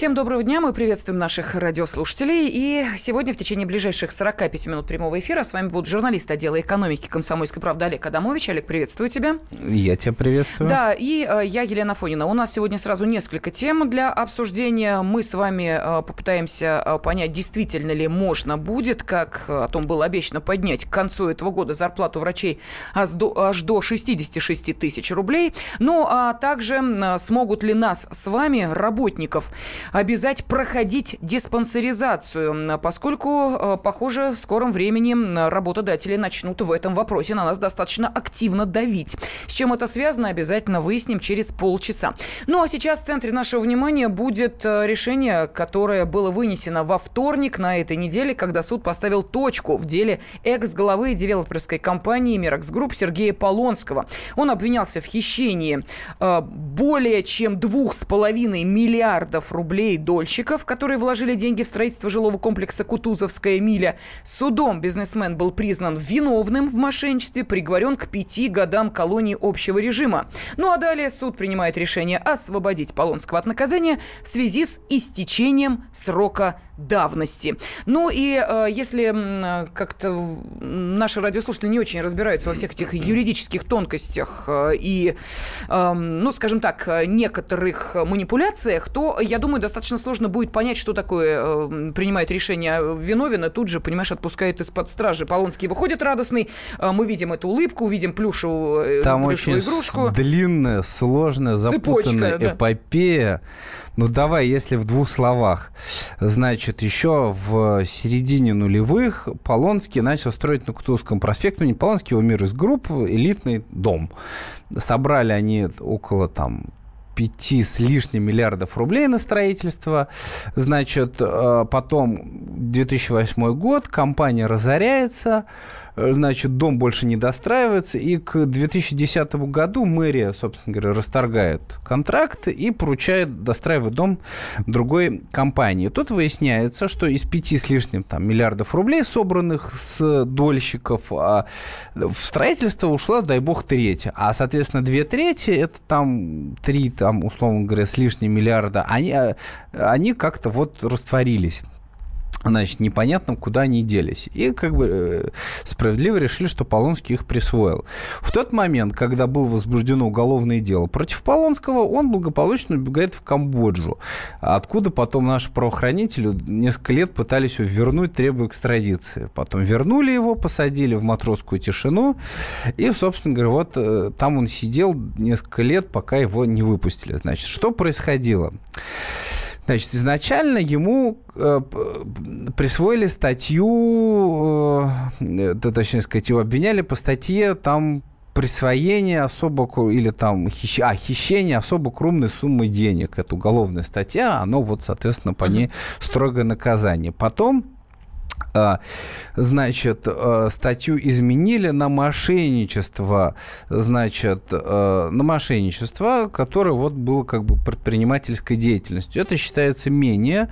Всем доброго дня. Мы приветствуем наших радиослушателей. И сегодня в течение ближайших 45 минут прямого эфира с вами будут журналисты отдела экономики комсомольской правды Олег Адамович. Олег, приветствую тебя. Я тебя приветствую. Да, и э, я Елена Фонина. У нас сегодня сразу несколько тем для обсуждения. Мы с вами э, попытаемся э, понять, действительно ли можно будет, как о том было обещано, поднять к концу этого года зарплату врачей аж до, аж до 66 тысяч рублей. Ну, а также смогут ли нас с вами, работников, обязать проходить диспансеризацию, поскольку, э, похоже, в скором времени работодатели начнут в этом вопросе на нас достаточно активно давить. С чем это связано, обязательно выясним через полчаса. Ну а сейчас в центре нашего внимания будет э, решение, которое было вынесено во вторник на этой неделе, когда суд поставил точку в деле экс-главы девелоперской компании «Миракс Групп» Сергея Полонского. Он обвинялся в хищении э, более чем двух с половиной миллиардов рублей рублей дольщиков, которые вложили деньги в строительство жилого комплекса «Кутузовская миля». Судом бизнесмен был признан виновным в мошенничестве, приговорен к пяти годам колонии общего режима. Ну а далее суд принимает решение освободить Полонского от наказания в связи с истечением срока давности. Ну и э, если э, как-то наши радиослушатели не очень разбираются во всех этих юридических тонкостях э, и, э, ну, скажем так, некоторых манипуляциях, то, я думаю, достаточно сложно будет понять, что такое э, принимает решение виновен, и тут же, понимаешь, отпускает из-под стражи. Полонский выходит радостный, э, мы видим эту улыбку, видим плюшевую, э, Там плюшевую очень игрушку. длинная, сложная, запутанная Цепочка, эпопея. Да. Ну, давай, если в двух словах. Значит, еще в середине нулевых Полонский начал строить на Кутузовском проспекте, ну, не Полонский, его мир из групп, элитный дом. Собрали они около там 5 с лишним миллиардов рублей на строительство. Значит, э, потом 2008 год, компания разоряется, Э, значит, дом больше не достраивается, и к 2010 году мэрия, собственно говоря, расторгает контракт и поручает достраивать дом другой компании. Тут выясняется, что из пяти с лишним там, миллиардов рублей, собранных с дольщиков, а в строительство ушла, дай бог, треть. А, соответственно, две трети, это там три, там, условно говоря, с лишним миллиарда, они, а, они как-то вот растворились значит, непонятно, куда они делись. И как бы э, справедливо решили, что Полонский их присвоил. В тот момент, когда было возбуждено уголовное дело против Полонского, он благополучно убегает в Камбоджу, откуда потом наши правоохранители несколько лет пытались его вернуть, требуя экстрадиции. Потом вернули его, посадили в матросскую тишину, и, собственно говоря, вот э, там он сидел несколько лет, пока его не выпустили. Значит, что происходило? Значит, изначально ему э, присвоили статью, э, точнее сказать, его обвиняли по статье там присвоение особо или там хищ, а, хищение особо крупной суммы денег. Это уголовная статья, оно вот, соответственно, по ней строгое наказание. Потом значит, э, статью изменили на мошенничество, значит, э, на мошенничество, которое вот было как бы предпринимательской деятельностью. Это считается менее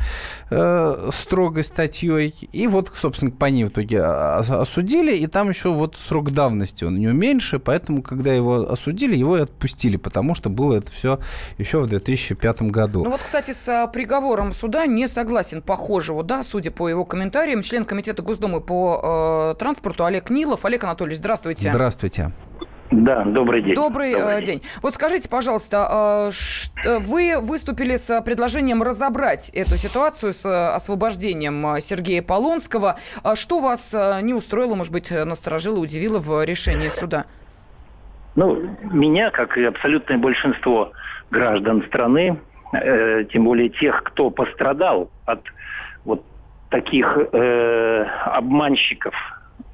э, строгой статьей. И вот, собственно, по ней в итоге осудили, и там еще вот срок давности он у него меньше, поэтому, когда его осудили, его и отпустили, потому что было это все еще в 2005 году. Ну вот, кстати, с приговором суда не согласен, похожего, да, судя по его комментариям, член комитета Госдумы по э, транспорту Олег Нилов. Олег Анатольевич, здравствуйте. Здравствуйте. Да, добрый день. Добрый, добрый э, день. день. Вот скажите, пожалуйста, э, вы выступили с предложением разобрать эту ситуацию с э, освобождением э, Сергея Полонского. А что вас э, не устроило, может быть, насторожило, удивило в решении суда? Ну, меня, как и абсолютное большинство граждан страны, э, тем более тех, кто пострадал от вот таких э, обманщиков,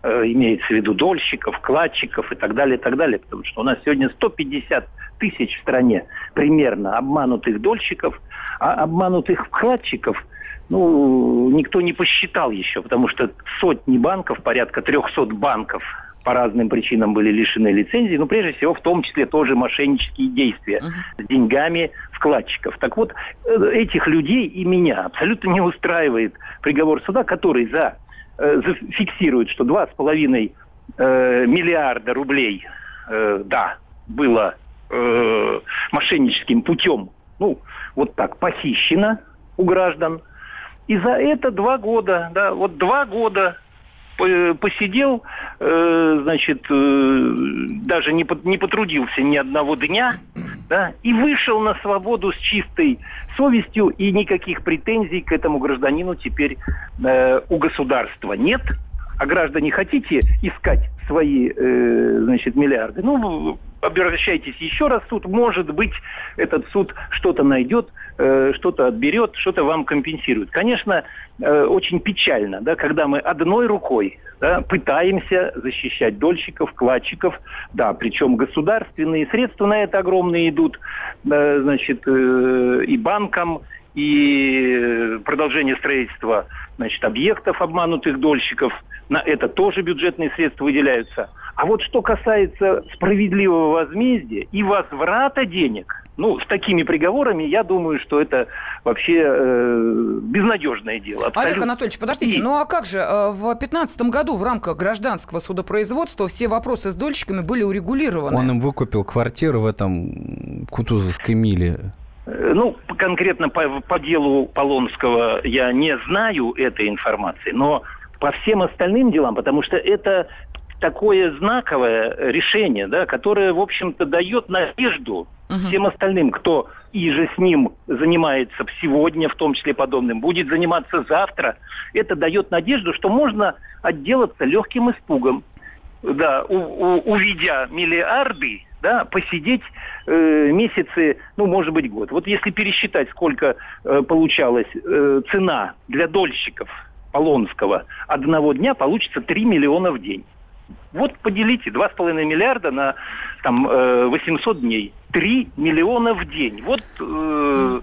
э, имеется в виду дольщиков, кладчиков и так далее, и так далее. Потому что у нас сегодня 150 тысяч в стране примерно обманутых дольщиков, а обманутых вкладчиков ну, никто не посчитал еще, потому что сотни банков, порядка 300 банков по разным причинам были лишены лицензии, но прежде всего в том числе тоже мошеннические действия uh-huh. с деньгами вкладчиков. Так вот, э, этих людей и меня абсолютно не устраивает приговор суда, который за, э, зафиксирует, что 2,5 э, миллиарда рублей, э, да, было э, мошенническим путем, ну, вот так, похищено, у граждан. И за это два года, да, вот два года посидел, э, значит, э, даже не, не потрудился ни одного дня, да, и вышел на свободу с чистой совестью, и никаких претензий к этому гражданину теперь э, у государства нет. А граждане хотите искать свои, э, значит, миллиарды? Ну, обращайтесь еще раз в суд. Может быть, этот суд что-то найдет, э, что-то отберет, что-то вам компенсирует. Конечно, э, очень печально, да, когда мы одной рукой да, пытаемся защищать дольщиков, вкладчиков, да, причем государственные средства на это огромные идут, э, значит, э, и банкам, и продолжение строительства значит, объектов обманутых дольщиков. На это тоже бюджетные средства выделяются. А вот что касается справедливого возмездия и возврата денег, ну, с такими приговорами, я думаю, что это вообще э, безнадежное дело. Абсолютно. Олег Анатольевич, подождите, и... ну а как же, э, в 2015 году в рамках гражданского судопроизводства все вопросы с дольщиками были урегулированы? Он им выкупил квартиру в этом Кутузовской миле. Э, ну, конкретно по, по делу Полонского я не знаю этой информации, но по всем остальным делам, потому что это такое знаковое решение, да, которое, в общем-то, дает надежду угу. всем остальным, кто и же с ним занимается сегодня, в том числе подобным, будет заниматься завтра. Это дает надежду, что можно отделаться легким испугом, да, у, у, увидя миллиарды, да, посидеть э, месяцы, ну, может быть, год. Вот если пересчитать, сколько э, получалась э, цена для дольщиков Полонского одного дня, получится 3 миллиона в день. Вот поделите 2,5 миллиарда на там, 800 э, дней. 3 миллиона в день. Вот э,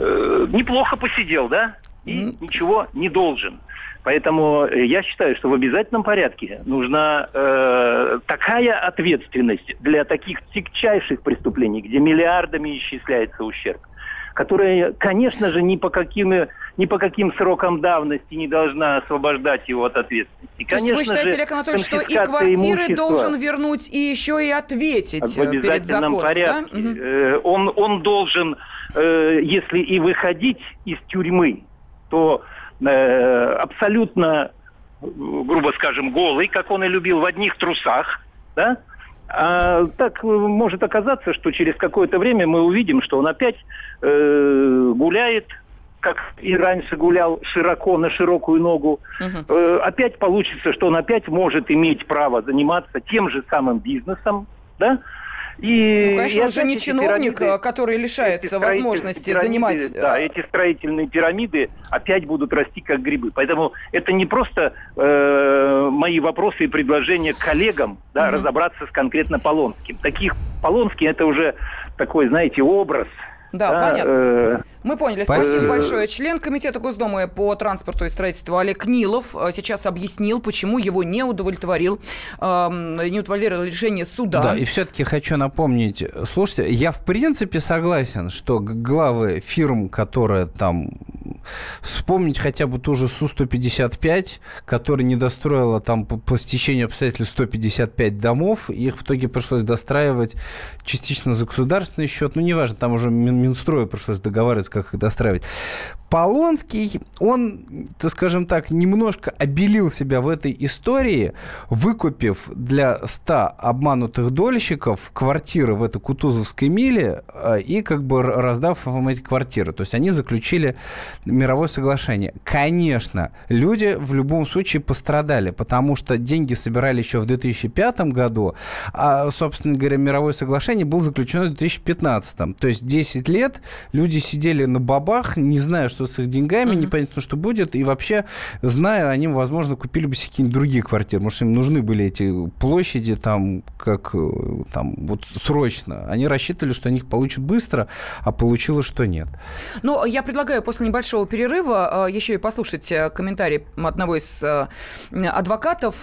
э, неплохо посидел, да? И ничего не должен. Поэтому э, я считаю, что в обязательном порядке нужна э, такая ответственность для таких тягчайших преступлений, где миллиардами исчисляется ущерб, которая, конечно же, ни по каким, ни по каким срокам давности не должна освобождать его от ответственности. Конечно То есть вы считаете, Олег Анатольевич, что и квартиры должен вернуть, и еще и ответить в обязательном перед законом, порядке. Да? Он, он должен, э, если и выходить из тюрьмы, то э, абсолютно, грубо скажем, голый, как он и любил, в одних трусах, да, а так может оказаться, что через какое-то время мы увидим, что он опять э, гуляет, как и раньше гулял широко на широкую ногу. Угу. Э, опять получится, что он опять может иметь право заниматься тем же самым бизнесом, да, и, ну, конечно, и он же не чиновник, пирамиды, который лишается возможности занимать... Да, э, эти строительные пирамиды опять будут расти как грибы. Поэтому это не просто э, мои вопросы и предложения коллегам да, угу. разобраться с конкретно Полонским. Таких Полонский это уже такой, знаете, образ да, да понятно. Э... Мы поняли. Спасибо, большое. Член Комитета Госдумы по транспорту и строительству Олег Нилов э, сейчас объяснил, почему его не удовлетворил, э, не удовлетворило решение суда. Да, и все-таки хочу напомнить, слушайте, я в принципе согласен, что главы фирм, которые там вспомнить хотя бы ту же Су-155, которая не достроила там по, по стечению обстоятельств 155 домов, их в итоге пришлось достраивать частично за государственный счет, ну, неважно, там уже Минстрою пришлось договариваться, как их достраивать. Полонский, он, то скажем так, немножко обелил себя в этой истории, выкупив для 100 обманутых дольщиков квартиры в этой Кутузовской миле э, и как бы раздав им эти квартиры. То есть они заключили мировое соглашение. Конечно, люди в любом случае пострадали, потому что деньги собирали еще в 2005 году, а, собственно говоря, мировое соглашение было заключено в 2015. То есть 10 лет люди сидели на бабах, не зная, что с их деньгами, mm-hmm. непонятно, что будет, и вообще, зная, они, возможно, купили бы себе какие-нибудь другие квартиры, может, им нужны были эти площади там, как э, там, вот срочно. Они рассчитывали, что они их получат быстро, а получилось, что нет. Ну, я предлагаю после небольшого перерыва э, еще и послушать э, комментарий одного из адвокатов,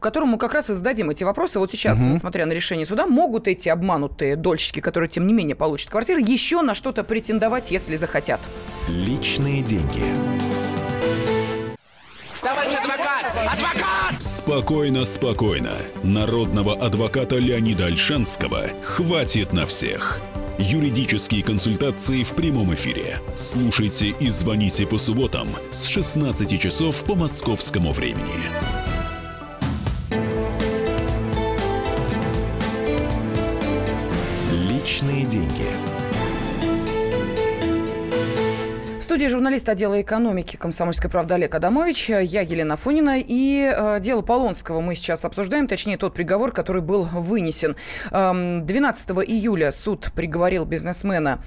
которому как раз и зададим эти вопросы. Вот сейчас, угу. несмотря на решение суда, могут эти обманутые дольщики, которые, тем не менее, получат квартиры, еще на что-то претендовать, если захотят. Личные деньги. Товарищ адвокат! Адвокат! Спокойно, спокойно. Народного адвоката Леонида Альшанского хватит на всех. Юридические консультации в прямом эфире. Слушайте и звоните по субботам с 16 часов по московскому времени. Студии журналист отдела экономики комсомольской правды Олег Адамович. Я Елена Фонина. И э, дело Полонского мы сейчас обсуждаем, точнее тот приговор, который был вынесен. Э, 12 июля суд приговорил бизнесмена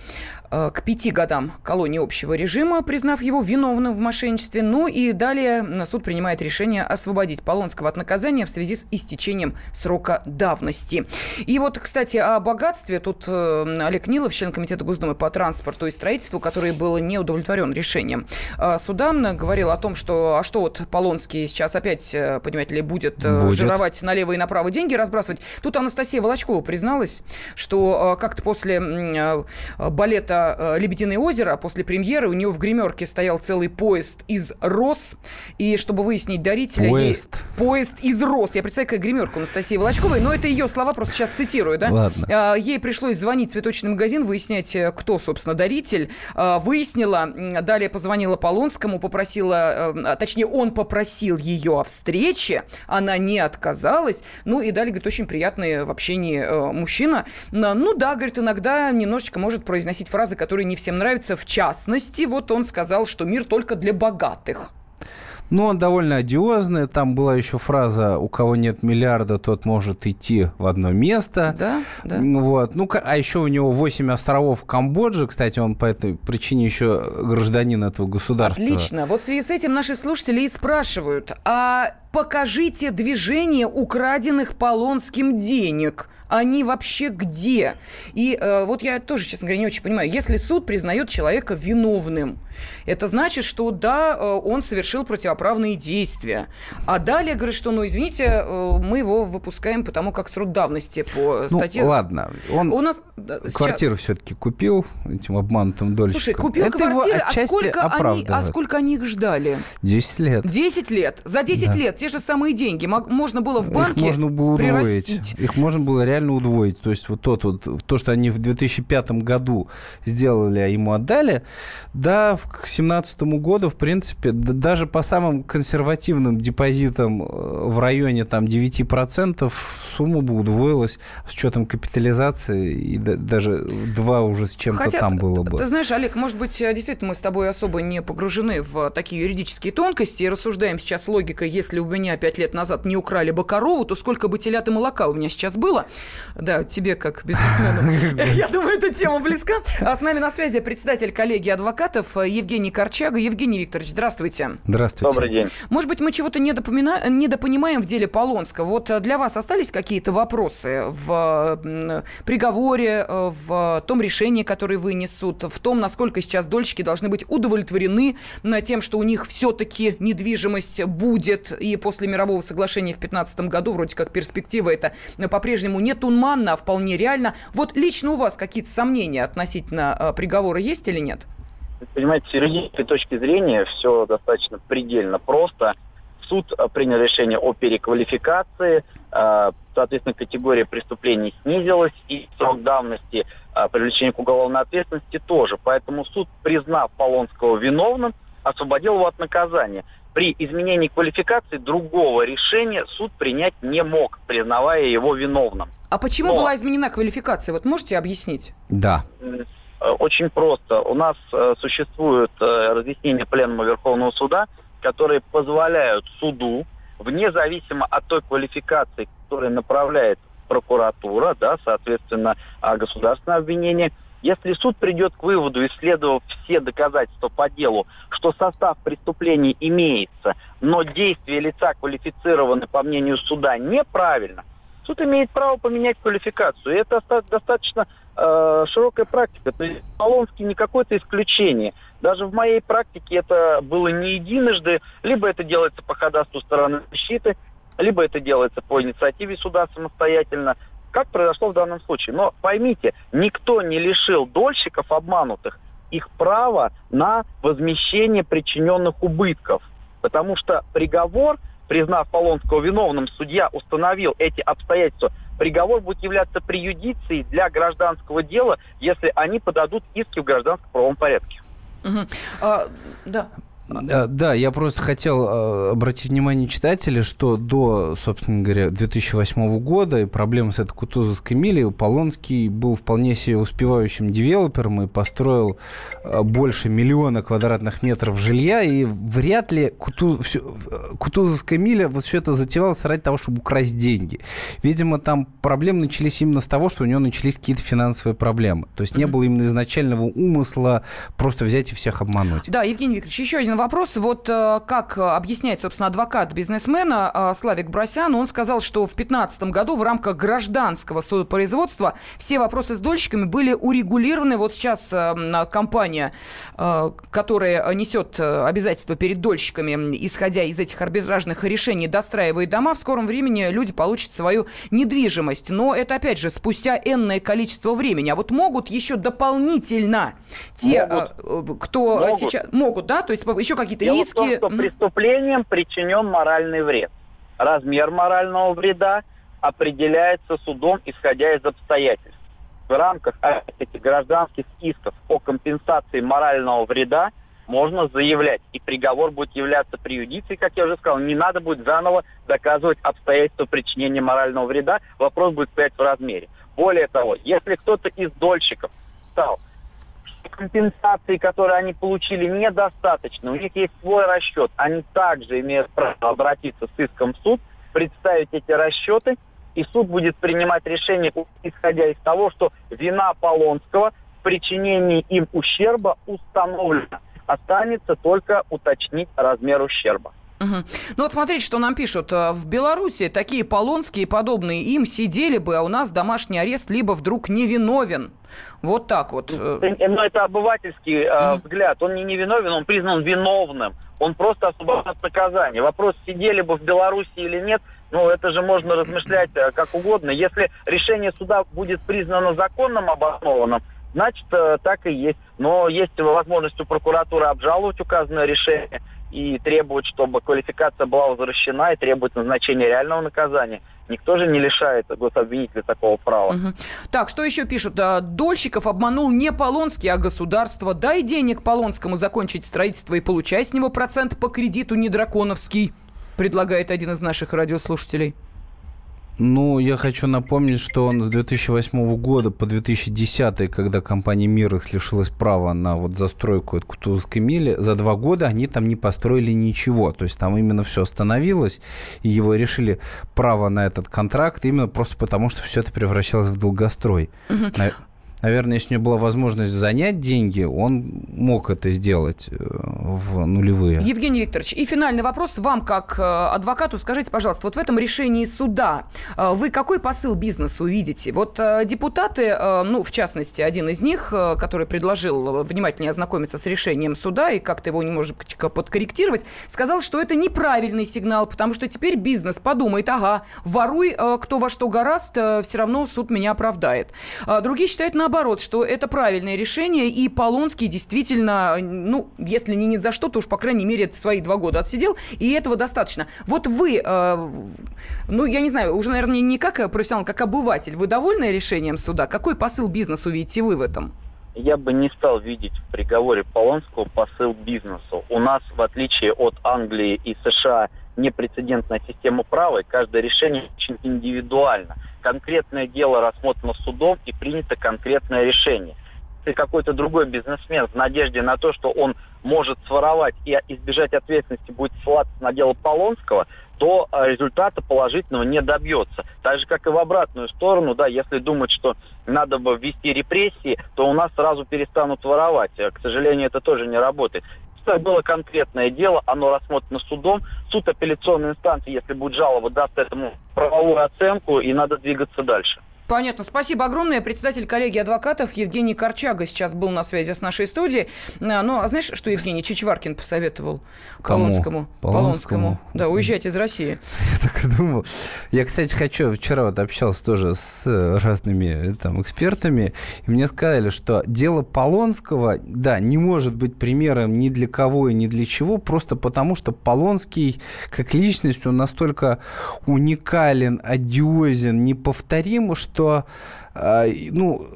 э, к пяти годам колонии общего режима, признав его виновным в мошенничестве. Ну и далее суд принимает решение освободить Полонского от наказания в связи с истечением срока давности. И вот, кстати, о богатстве. Тут э, Олег Нилов, член комитета Госдумы по транспорту и строительству, который был не удовлетворен удовлетворен решением а, суда. Говорил о том, что а что вот Полонский сейчас опять, э, понимаете ли, будет, э, будет. жировать налево и направо деньги разбрасывать. Тут Анастасия Волочкова призналась, что э, как-то после балета «Лебединое озеро», после премьеры, у нее в гримерке стоял целый поезд из роз. И чтобы выяснить дарителя... Поезд. Ей... Поезд из роз. Я представляю, какая гримерка Анастасии Волочковой, но это ее слова, просто сейчас цитирую, да? Ладно. Ей пришлось звонить в цветочный магазин, выяснять, кто, собственно, даритель. Выяснила, далее позвонила Полонскому, попросила, э, точнее, он попросил ее о встрече, она не отказалась. Ну и далее, говорит, очень приятный в общении э, мужчина. Ну да, говорит, иногда немножечко может произносить фразы, которые не всем нравятся. В частности, вот он сказал, что мир только для богатых. Ну, он довольно одиозный. Там была еще фраза «У кого нет миллиарда, тот может идти в одно место». Да, да. Вот. Ну, а еще у него 8 островов в Камбодже. Кстати, он по этой причине еще гражданин этого государства. Отлично. Вот в связи с этим наши слушатели и спрашивают, а покажите движение украденных Полонским денег – они вообще где? И э, вот я тоже, честно говоря, не очень понимаю. Если суд признает человека виновным, это значит, что да, э, он совершил противоправные действия. А далее говорит, что, ну, извините, э, мы его выпускаем потому как срок давности по ну, статье. Ну, ладно. Он У нас, квартиру сейчас... все-таки купил этим обманутым дольщиком. Слушай, купил это квартиру, его а сколько, они, а сколько они их ждали? Десять лет. Десять лет. За десять да. лет те же самые деньги можно было в банке Их можно было удвоить. Их можно было реально удвоить. То есть вот, тот, вот то, что они в 2005 году сделали, а ему отдали, да, к 2017 году, в принципе, да, даже по самым консервативным депозитам э, в районе там 9% сумма бы удвоилась с учетом капитализации, и да, даже два уже с чем-то Хотя, там было бы. Ты знаешь, Олег, может быть, э, действительно мы с тобой особо не погружены в такие юридические тонкости и рассуждаем сейчас логикой, если у меня пять лет назад не украли бы корову, то сколько бы телят и молока у меня сейчас было. Да, тебе как бизнесмену. Я думаю, эта тема близка. А с нами на связи председатель коллегии адвокатов Евгений Корчага. Евгений Викторович, здравствуйте. Здравствуйте. Добрый день. Может быть, мы чего-то недопонимаем в деле Полонского. Вот для вас остались какие-то вопросы в приговоре, в том решении, которое вынесут, в том, насколько сейчас дольщики должны быть удовлетворены на тем, что у них все-таки недвижимость будет, и после мирового соглашения в 2015 году вроде как перспектива это по-прежнему нет туманно, а вполне реально. Вот лично у вас какие-то сомнения относительно э, приговора есть или нет? Понимаете, с юридической точки зрения все достаточно предельно просто. Суд э, принял решение о переквалификации, э, соответственно, категория преступлений снизилась, и срок давности э, привлечения к уголовной ответственности тоже. Поэтому суд, признав Полонского виновным, освободил его от наказания при изменении квалификации другого решения суд принять не мог, признавая его виновным. А почему Но... была изменена квалификация? Вот можете объяснить? Да. Э, очень просто. У нас э, существуют э, разъяснения Пленума Верховного Суда, которые позволяют суду, вне зависимости от той квалификации, которую направляет прокуратура, да, соответственно, а, государственное обвинение – если суд придет к выводу, исследовав все доказательства по делу, что состав преступления имеется, но действия лица квалифицированы, по мнению суда, неправильно, суд имеет право поменять квалификацию. И это достаточно э, широкая практика. То есть Полонский не какое-то исключение. Даже в моей практике это было не единожды. Либо это делается по ходатайству стороны защиты, либо это делается по инициативе суда самостоятельно как произошло в данном случае. Но поймите, никто не лишил дольщиков обманутых их права на возмещение причиненных убытков. Потому что приговор признав Полонского виновным, судья установил эти обстоятельства, приговор будет являться преюдицией для гражданского дела, если они подадут иски в гражданском правовом порядке. Угу. А, да. Э, да, я просто хотел э, обратить внимание читателей, что до, собственно говоря, 2008 года и проблемы с этой Кутузовской милей Полонский был вполне себе успевающим девелопером и построил э, больше миллиона квадратных метров жилья, и вряд ли. Кутузовская миля вот все это затевалось ради того, чтобы украсть деньги. Видимо, там проблемы начались именно с того, что у него начались какие-то финансовые проблемы. То есть не было именно изначального умысла просто взять и всех обмануть. Да, Евгений Викторович, еще один вопрос. Вот э, как объясняет, собственно, адвокат бизнесмена э, Славик Бросян, он сказал, что в 2015 году в рамках гражданского судопроизводства все вопросы с дольщиками были урегулированы. Вот сейчас э, компания, которая несет обязательства перед дольщиками, исходя из этих арбитражных решений, достраивает дома, в скором времени люди получат свою недвижимость. Но это, опять же, спустя энное количество времени. А вот могут еще дополнительно те, могут. кто могут. сейчас... Могут, да? То есть еще какие-то Дело иски? В том, что преступлением причинен моральный вред. Размер морального вреда определяется судом, исходя из обстоятельств. В рамках этих гражданских исков о компенсации морального вреда можно заявлять, и приговор будет являться преюдицией, как я уже сказал, не надо будет заново доказывать обстоятельства причинения морального вреда, вопрос будет стоять в размере. Более того, если кто-то из дольщиков стал компенсации, которые они получили, недостаточно. У них есть свой расчет. Они также имеют право обратиться с иском в суд, представить эти расчеты, и суд будет принимать решение, исходя из того, что вина Полонского в причинении им ущерба установлена. Останется только уточнить размер ущерба. Угу. Ну вот смотрите, что нам пишут. Э, в Беларуси такие полонские подобные им сидели бы, а у нас домашний арест либо вдруг невиновен. Вот так вот. Но э. ну, это обывательский э, взгляд. Он не невиновен, он признан виновным. Он просто освобожден от наказания. Вопрос, сидели бы в Беларуси или нет, ну, это же можно размышлять э, как угодно. Если решение суда будет признано законным, обоснованным, значит, э, так и есть. Но есть возможность у прокуратуры обжаловать указанное решение и требовать, чтобы квалификация была возвращена и требовать назначения реального наказания. Никто же не лишает гособвинителя такого права. Угу. Так, что еще пишут? Дольщиков обманул не Полонский, а государство. Дай денег Полонскому закончить строительство и получай с него процент по кредиту не драконовский, предлагает один из наших радиослушателей. Ну, я хочу напомнить, что он с 2008 года по 2010, когда компания «Мирекс» лишилась права на вот застройку от Кутузовской мили, за два года они там не построили ничего. То есть там именно все остановилось, и его решили право на этот контракт именно просто потому, что все это превращалось в долгострой. Угу. Наверное, если у него была возможность занять деньги, он мог это сделать э, в нулевые. Евгений Викторович, и финальный вопрос вам, как э, адвокату. Скажите, пожалуйста, вот в этом решении суда э, вы какой посыл бизнесу видите? Вот депутаты, ну, в частности, один из них, который предложил внимательнее ознакомиться с решением суда и как-то его немножечко подкорректировать, сказал, что это неправильный сигнал, потому что теперь бизнес подумает, ага, воруй кто во что гораст, все равно суд меня оправдает. Другие считают на наоборот, что это правильное решение, и Полонский действительно, ну, если не ни за что, то уж, по крайней мере, свои два года отсидел, и этого достаточно. Вот вы, э, ну, я не знаю, уже, наверное, не как профессионал, как обыватель, вы довольны решением суда? Какой посыл бизнесу видите вы в этом? я бы не стал видеть в приговоре Полонского посыл бизнесу. У нас, в отличие от Англии и США, непрецедентная система права, и каждое решение очень индивидуально конкретное дело рассмотрено судом и принято конкретное решение. Если какой-то другой бизнесмен в надежде на то, что он может своровать и избежать ответственности будет ссылаться на дело Полонского, то а, результата положительного не добьется. Так же, как и в обратную сторону, да, если думать, что надо бы ввести репрессии, то у нас сразу перестанут воровать. К сожалению, это тоже не работает было конкретное дело, оно рассмотрено судом. Суд апелляционной инстанции, если будет жалоба, даст этому правовую оценку, и надо двигаться дальше. Понятно. Спасибо огромное. Председатель коллегии адвокатов Евгений Корчага сейчас был на связи с нашей студией. А, ну, а знаешь, что Евгений Чичваркин посоветовал Кому? Полонскому? Полонскому. Да, уезжать из России. Я так и думал. Я, кстати, хочу... Вчера вот общался тоже с разными там экспертами, и мне сказали, что дело Полонского, да, не может быть примером ни для кого и ни для чего, просто потому что Полонский как личность, он настолько уникален, одиозен, неповторим, что что, а, ну,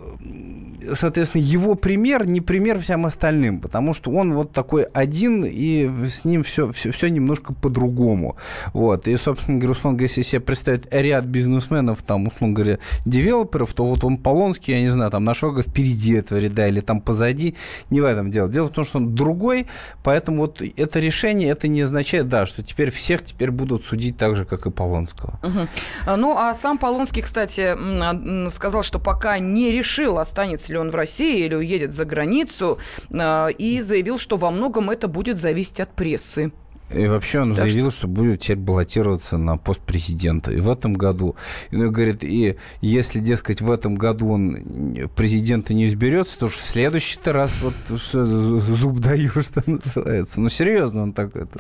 соответственно, его пример не пример всем остальным, потому что он вот такой один, и с ним все, все, все немножко по-другому. Вот. И, собственно говоря, условно говоря, если себе представить ряд бизнесменов, там, условно говоря, девелоперов, то вот он Полонский, я не знаю, там, на шага впереди этого ряда или там позади, не в этом дело. Дело в том, что он другой, поэтому вот это решение, это не означает, да, что теперь всех теперь будут судить так же, как и Полонского. Угу. Ну, а сам Полонский, кстати, сказал, что пока не решил, останется ли он в России или уедет за границу, а, и заявил, что во многом это будет зависеть от прессы. И вообще он так заявил, что... что будет теперь баллотироваться на пост президента. И в этом году. И он говорит, и если, дескать, в этом году он президента не изберется, то в следующий раз вот зуб даю, что называется. Ну, серьезно, он так это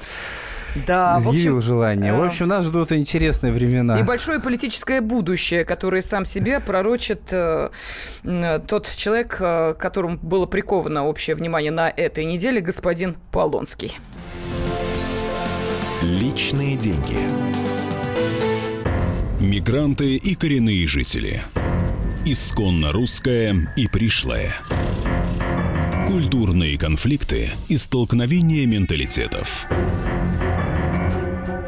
да, изъявил в общем, желание. В э, общем, нас ждут интересные времена. И большое политическое будущее, которое сам себе пророчит э, тот человек, э, которому было приковано общее внимание на этой неделе, господин Полонский. Личные деньги. Мигранты и коренные жители. Исконно русская и пришлая. Культурные конфликты и столкновения менталитетов.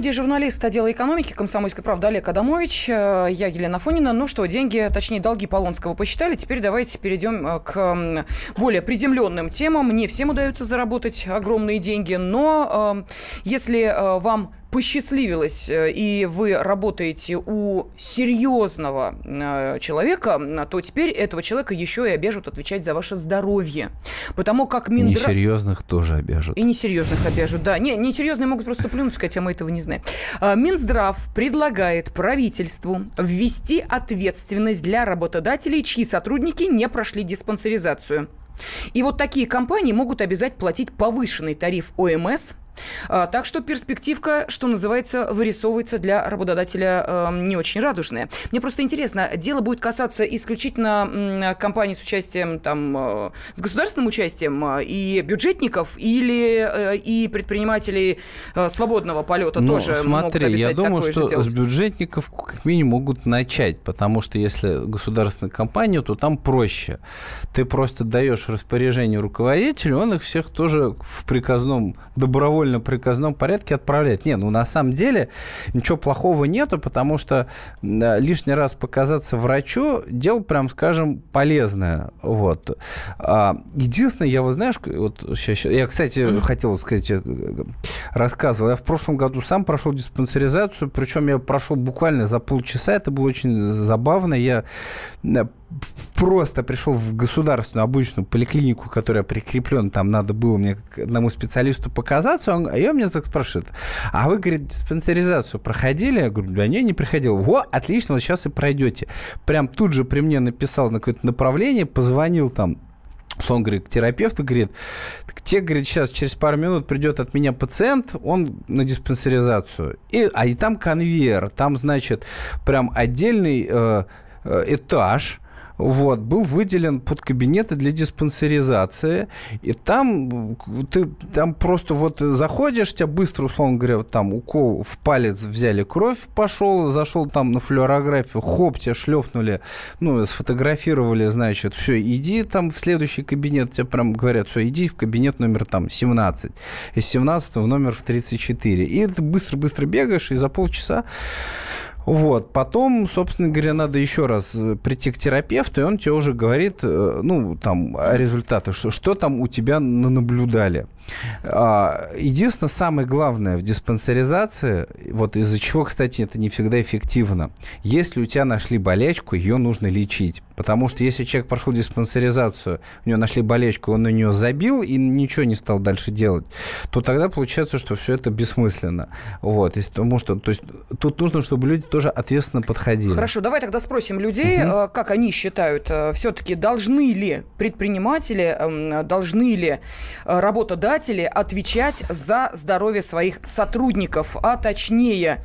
Студии журналист отдела экономики комсомольской правды Олег Адамович. Э, я Елена Фонина. Ну что, деньги, точнее, долги Полонского посчитали. Теперь давайте перейдем э, к более приземленным темам. Не всем удается заработать огромные деньги, но э, если вам посчастливилось, э, и вы работаете у серьезного э, человека, то теперь этого человека еще и обяжут отвечать за ваше здоровье. Потому как Минздрав... Несерьезных тоже обяжут. И несерьезных обяжут, да. Не, несерьезные могут просто плюнуть, сказать, а мы этого не знаем. А, Минздрав предлагает правительству ввести ответственность для работодателей, чьи сотрудники не прошли диспансеризацию. И вот такие компании могут обязать платить повышенный тариф ОМС – а, так что перспективка, что называется, вырисовывается для работодателя э, не очень радужная. Мне просто интересно, дело будет касаться исключительно компаний с участием, там, э, с государственным участием э, и бюджетников, или э, и предпринимателей свободного полета ну, тоже смотри, могут я думаю, что с бюджетников как минимум могут начать, потому что если государственная компания, то там проще. Ты просто даешь распоряжение руководителю, он их всех тоже в приказном добровольном добровольно-приказном порядке отправлять. Не, ну на самом деле ничего плохого нету, потому что лишний раз показаться врачу дело, прям скажем, полезное. Вот. А, единственное, я вот знаешь, вот сейчас, я, кстати, mm-hmm. хотел сказать, рассказывал, я в прошлом году сам прошел диспансеризацию, причем я прошел буквально за полчаса, это было очень забавно. Я просто пришел в государственную обычную поликлинику, которая прикреплена, там надо было мне одному специалисту показаться, он, и он меня так спрашивает, а вы, говорит, диспансеризацию проходили? Я говорю, да не, не приходил. Во, отлично, вот сейчас и пройдете. Прям тут же при мне написал на какое-то направление, позвонил там он говорит, к терапевту, говорит, те, говорит, сейчас через пару минут придет от меня пациент, он на диспансеризацию. И, а и там конвейер, там, значит, прям отдельный э, э этаж, вот, был выделен под кабинеты для диспансеризации, и там ты там просто вот заходишь, тебя быстро, условно говоря, там укол в палец взяли, кровь пошел, зашел там на флюорографию, хоп, тебя шлепнули, ну, сфотографировали, значит, все, иди там в следующий кабинет, тебе прям говорят, все, иди в кабинет номер там 17, из 17 в номер в 34, и ты быстро-быстро бегаешь, и за полчаса Вот. Потом, собственно говоря, надо еще раз э, прийти к терапевту, и он тебе уже говорит, э, ну, там, о результатах, что, что там у тебя наблюдали. А, единственное, самое главное в диспансеризации, вот из-за чего, кстати, это не всегда эффективно, если у тебя нашли болячку, ее нужно лечить. Потому что если человек прошел диспансеризацию, у него нашли болечку, он на нее забил и ничего не стал дальше делать, то тогда получается, что все это бессмысленно. Вот, потому что, то есть тут нужно, чтобы люди тоже ответственно подходили. Хорошо, давай тогда спросим людей, угу. как они считают, э, все-таки должны ли предприниматели, эм, должны ли э, работодатели отвечать за здоровье своих сотрудников, а точнее,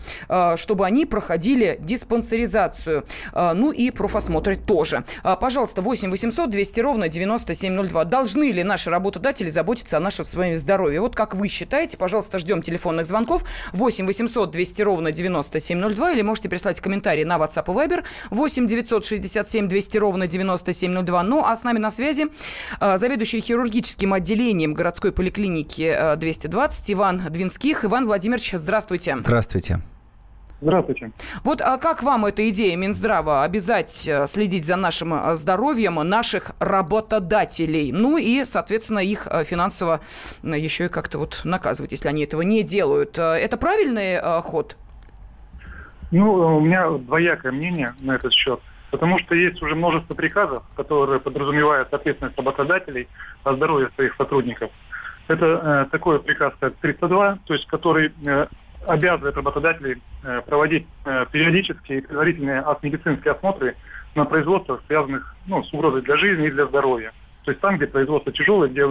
чтобы они проходили диспансеризацию, ну и профосмотры тоже. А, пожалуйста, 8 800 200 ровно 9702. Должны ли наши работодатели заботиться о нашем с вами здоровье? Вот как вы считаете, пожалуйста, ждем телефонных звонков 8 800 200 ровно 9702 или можете прислать комментарии на WhatsApp и Viber 8 967 200 ровно 9702. Ну, а с нами на связи заведующий хирургическим отделением городской поликлиники 220 а, Иван Двинских. Иван Владимирович, здравствуйте. Здравствуйте. Здравствуйте. Вот а как вам эта идея Минздрава обязать э, следить за нашим э, здоровьем наших работодателей? Ну и, соответственно, их э, финансово еще и как-то вот наказывать, если они этого не делают. Это правильный ход? Ну, у меня двоякое мнение на этот счет. Потому что есть уже множество приказов, которые подразумевают ответственность работодателей о здоровье своих сотрудников. Это э, такой приказ, как 302, то есть который э, обязывает работодателей э, проводить э, периодические предварительные медицинские осмотры на производствах, связанных ну, с угрозой для жизни и для здоровья. То есть там, где производство тяжелое, где,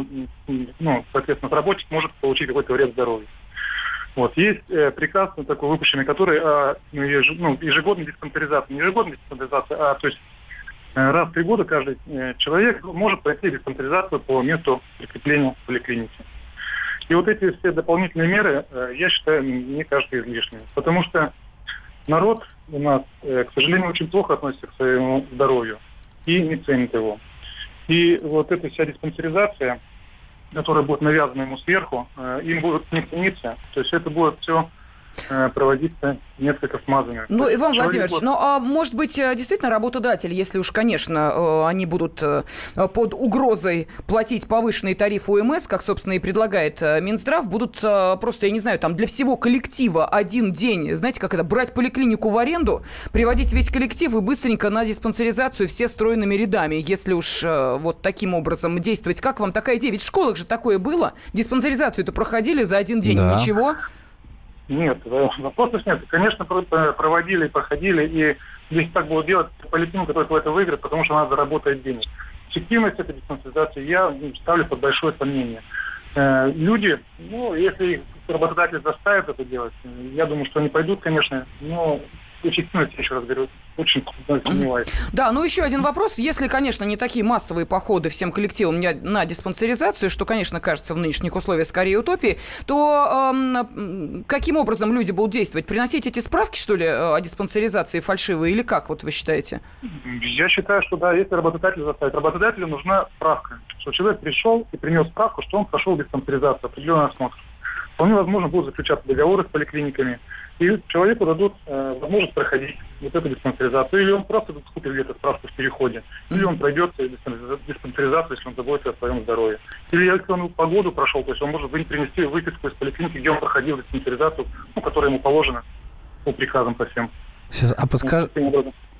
ну, соответственно, работник может получить какой-то вред здоровью. Вот. Есть э, приказ ну, такой выпущенный, который э, ну, ежегодная диспансеризация. Не ежегодная диспансеризация, а то есть раз в три года каждый э, человек может пройти диспансеризацию по месту прикрепления поликлинике. И вот эти все дополнительные меры, э, я считаю, мне кажется, излишними. Потому что народ у нас, э, к сожалению, очень плохо относится к своему здоровью и не ценит его. И вот эта вся диспансеризация, которая будет навязана ему сверху, э, им будет не цениться. То есть это будет все Э, проводиться несколько смазанных. Ну, Иван Владимирович, год... ну, а может быть, э, действительно работодатель, если уж, конечно, э, они будут под угрозой платить повышенный тариф УМС, как, собственно, и предлагает Минздрав, будут просто, я не знаю, там для всего коллектива один день, знаете, как это, брать поликлинику в аренду, приводить весь коллектив и быстренько на диспансеризацию все стройными рядами, если уж вот таким образом действовать. Как вам такая идея? Ведь в школах же такое было. Диспансеризацию-то проходили за один день, да. ничего. Нет, вопросов нет. Конечно, проводили, проходили, и здесь так будут делать поликлиника только в это выиграет, потому что она заработает денег. Эффективность этой диспансеризации я ставлю под большое сомнение. Э, люди, ну, если их работодатель заставит это делать, я думаю, что они пойдут, конечно, но эффективность, еще раз говорю, очень сомневаюсь. Да, ну еще один вопрос. Если, конечно, не такие массовые походы всем коллективам на диспансеризацию, что, конечно, кажется в нынешних условиях скорее утопией, то э, каким образом люди будут действовать? Приносить эти справки, что ли, о диспансеризации фальшивые или как, вот вы считаете? Я считаю, что да, если работодатель заставит. Работодателю нужна справка, что человек пришел и принес справку, что он прошел диспансеризацию, определенный осмотр. Вполне возможно будут заключаться договоры с поликлиниками, и человеку дадут э, возможность проходить вот эту диспансеризацию. Или он просто купит где-то справку в переходе, или он пройдет диспансеризацию, если он заботится о своем здоровье. Или если он погоду прошел, то есть он может принести выписку из поликлиники, где он проходил диспансеризацию, ну, которая ему положена по приказам по всем. Сейчас, а подскаж...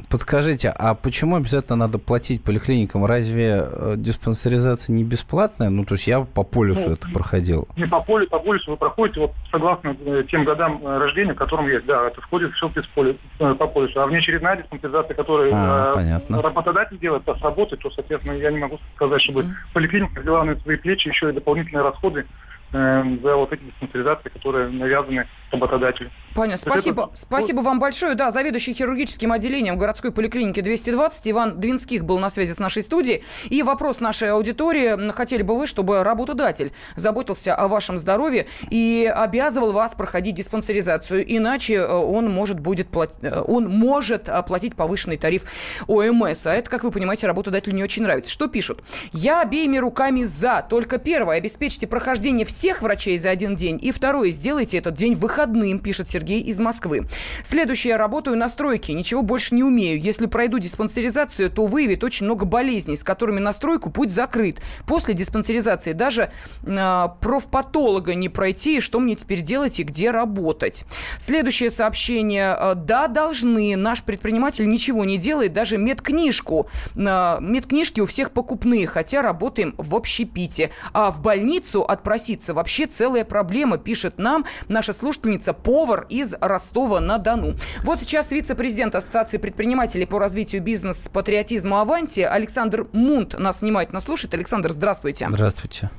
подскажите, а почему обязательно надо платить поликлиникам? Разве э, диспансеризация не бесплатная? Ну, то есть я по полюсу ну, это проходил. Не по полюсу, по полюсу вы проходите, вот согласно э, тем годам э, рождения, в котором есть, да, это входит все без полю, по полюсу. А внеочередная диспансеризация, которую а, э, работодатель делает, с работы, то, соответственно, я не могу сказать, чтобы mm. поликлиника взяла на свои плечи еще и дополнительные расходы э, за вот эти диспансеризации, которые навязаны работодателю. Понятно. Спасибо. Это... Спасибо вам большое. Да, заведующий хирургическим отделением городской поликлиники 220 Иван Двинских был на связи с нашей студией. И вопрос нашей аудитории. Хотели бы вы, чтобы работодатель заботился о вашем здоровье и обязывал вас проходить диспансеризацию, иначе э, он может, будет плат... Э, он может оплатить повышенный тариф ОМС. А это, как вы понимаете, работодателю не очень нравится. Что пишут? Я обеими руками за. Только первое, обеспечьте прохождение всех врачей за один день. И второе, сделайте этот день выходным выходным, пишет Сергей из Москвы. Следующее, я работаю на стройке, ничего больше не умею. Если пройду диспансеризацию, то выявит очень много болезней, с которыми на стройку путь закрыт. После диспансеризации даже э, профпатолога не пройти, и что мне теперь делать и где работать. Следующее сообщение. Э, да, должны. Наш предприниматель ничего не делает, даже медкнижку. Э, медкнижки у всех покупные, хотя работаем в общепите. А в больницу отпроситься вообще целая проблема, пишет нам наша слушательница, повар из Ростова-на-Дону. Вот сейчас вице-президент Ассоциации предпринимателей по развитию бизнеса патриотизма «Аванти» Александр Мунт нас внимательно слушает. Александр, здравствуйте. Здравствуйте.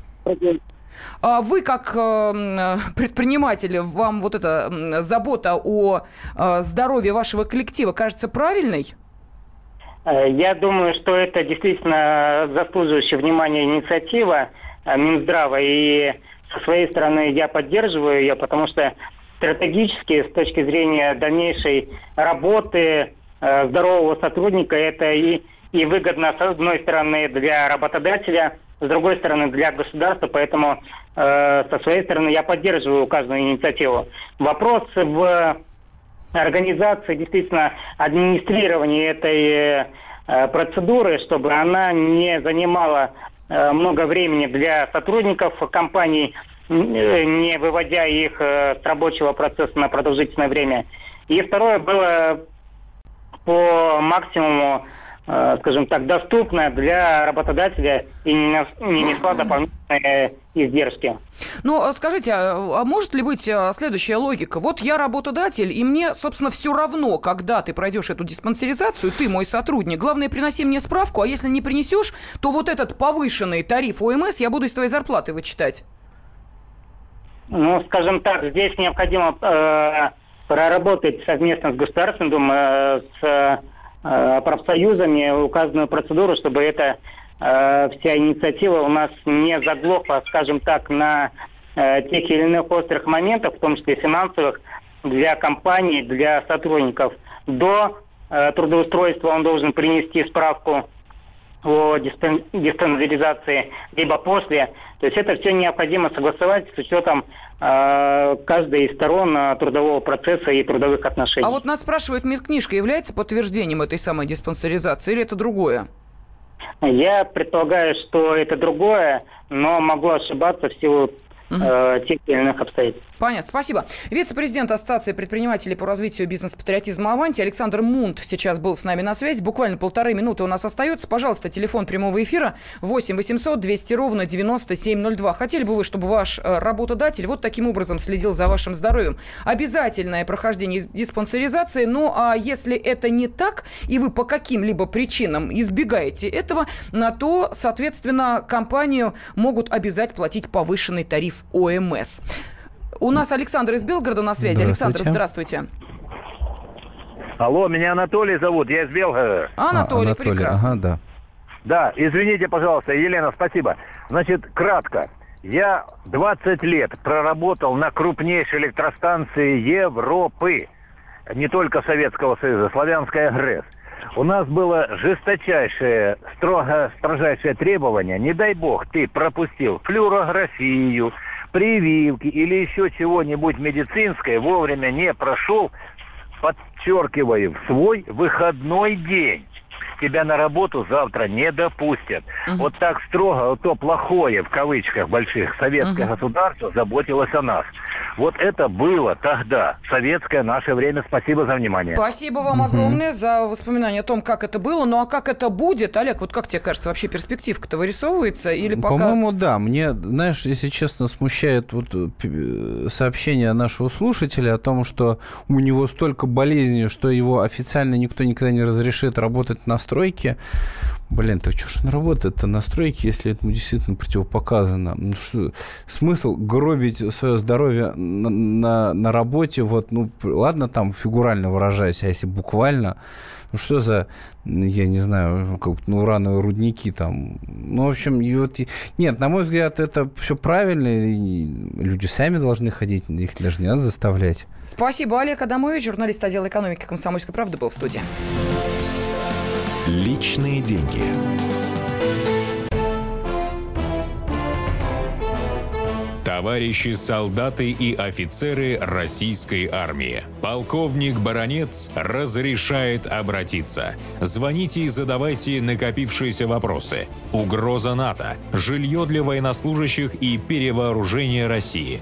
А вы как э, предприниматель, вам вот эта забота о э, здоровье вашего коллектива кажется правильной? Э, я думаю, что это действительно заслуживающая внимания инициатива Минздрава. И со своей стороны я поддерживаю ее, потому что стратегически с точки зрения дальнейшей работы здорового сотрудника это и, и выгодно с одной стороны для работодателя – с другой стороны, для государства, поэтому э, со своей стороны я поддерживаю указанную инициативу. Вопрос в организации действительно администрирования этой э, процедуры, чтобы она не занимала э, много времени для сотрудников компаний, э, не выводя их э, с рабочего процесса на продолжительное время. И второе было по максимуму Э, скажем так, доступная для работодателя и не несла дополнительные издержки. Ну, а скажите, а, а может ли быть а, следующая логика? Вот я работодатель, и мне, собственно, все равно, когда ты пройдешь эту диспансеризацию, ты мой сотрудник. Главное, приноси мне справку, а если не принесешь, то вот этот повышенный тариф ОМС я буду из твоей зарплаты вычитать. Ну, скажем так, здесь необходимо э, проработать совместно с государством, думаю, с Э, профсоюзами указанную процедуру, чтобы эта э, вся инициатива у нас не заглохла, скажем так, на э, тех или иных острых моментах, в том числе финансовых, для компаний, для сотрудников. До э, трудоустройства он должен принести справку о диспансеризации, либо после. То есть это все необходимо согласовать с учетом э, каждой из сторон э, трудового процесса и трудовых отношений. А вот нас спрашивают, медкнижка является подтверждением этой самой диспансеризации или это другое? Я предполагаю, что это другое, но могу ошибаться в силу э, тех или иных обстоятельств. Понятно, спасибо. Вице-президент Ассоциации предпринимателей по развитию бизнес-патриотизма «Аванти» Александр Мунт сейчас был с нами на связи. Буквально полторы минуты у нас остается. Пожалуйста, телефон прямого эфира 8 800 200 ровно 9702. Хотели бы вы, чтобы ваш э, работодатель вот таким образом следил за вашим здоровьем? Обязательное прохождение диспансеризации. Ну, а если это не так, и вы по каким-либо причинам избегаете этого, на то, соответственно, компанию могут обязать платить повышенный тариф ОМС. У нас Александр из Белгорода на связи. Александр, здравствуйте. Алло, меня Анатолий зовут, я из Белгорода. Анатолий, а, Анатолий прекрасно. Ага, да. Да, извините, пожалуйста, Елена, спасибо. Значит, кратко. Я 20 лет проработал на крупнейшей электростанции Европы. Не только Советского Союза, Славянская ГРЭС. У нас было жесточайшее, строго строжайшее требование. Не дай бог, ты пропустил флюорографию, прививки или еще чего-нибудь медицинское вовремя не прошел, подчеркиваю, свой выходной день тебя на работу завтра не допустят. Угу. Вот так строго, вот то плохое, в кавычках больших, советское угу. государство заботилось о нас. Вот это было тогда, советское наше время. Спасибо за внимание. Спасибо вам угу. огромное за воспоминания о том, как это было. Ну а как это будет, Олег, вот как тебе кажется, вообще перспективка-то вырисовывается? Или пока... По-моему, да. Мне, знаешь, если честно, смущает вот э, сообщение нашего слушателя о том, что у него столько болезней, что его официально никто никогда не разрешит работать на стройке. Блин, так что ж он работает-то на стройке, если этому действительно противопоказано? Ну, что, смысл гробить свое здоровье на, на, на работе, вот, ну, ладно, там фигурально выражаясь, а если буквально, ну, что за, я не знаю, как, ну, урановые рудники там, ну, в общем, и вот, нет, на мой взгляд, это все правильно, и люди сами должны ходить, их даже не надо заставлять. Спасибо, Олег Адамович, журналист отдела экономики «Комсомольской правды» был в студии. Личные деньги. Товарищи солдаты и офицеры российской армии. Полковник Баронец разрешает обратиться. Звоните и задавайте накопившиеся вопросы. Угроза НАТО, жилье для военнослужащих и перевооружение России.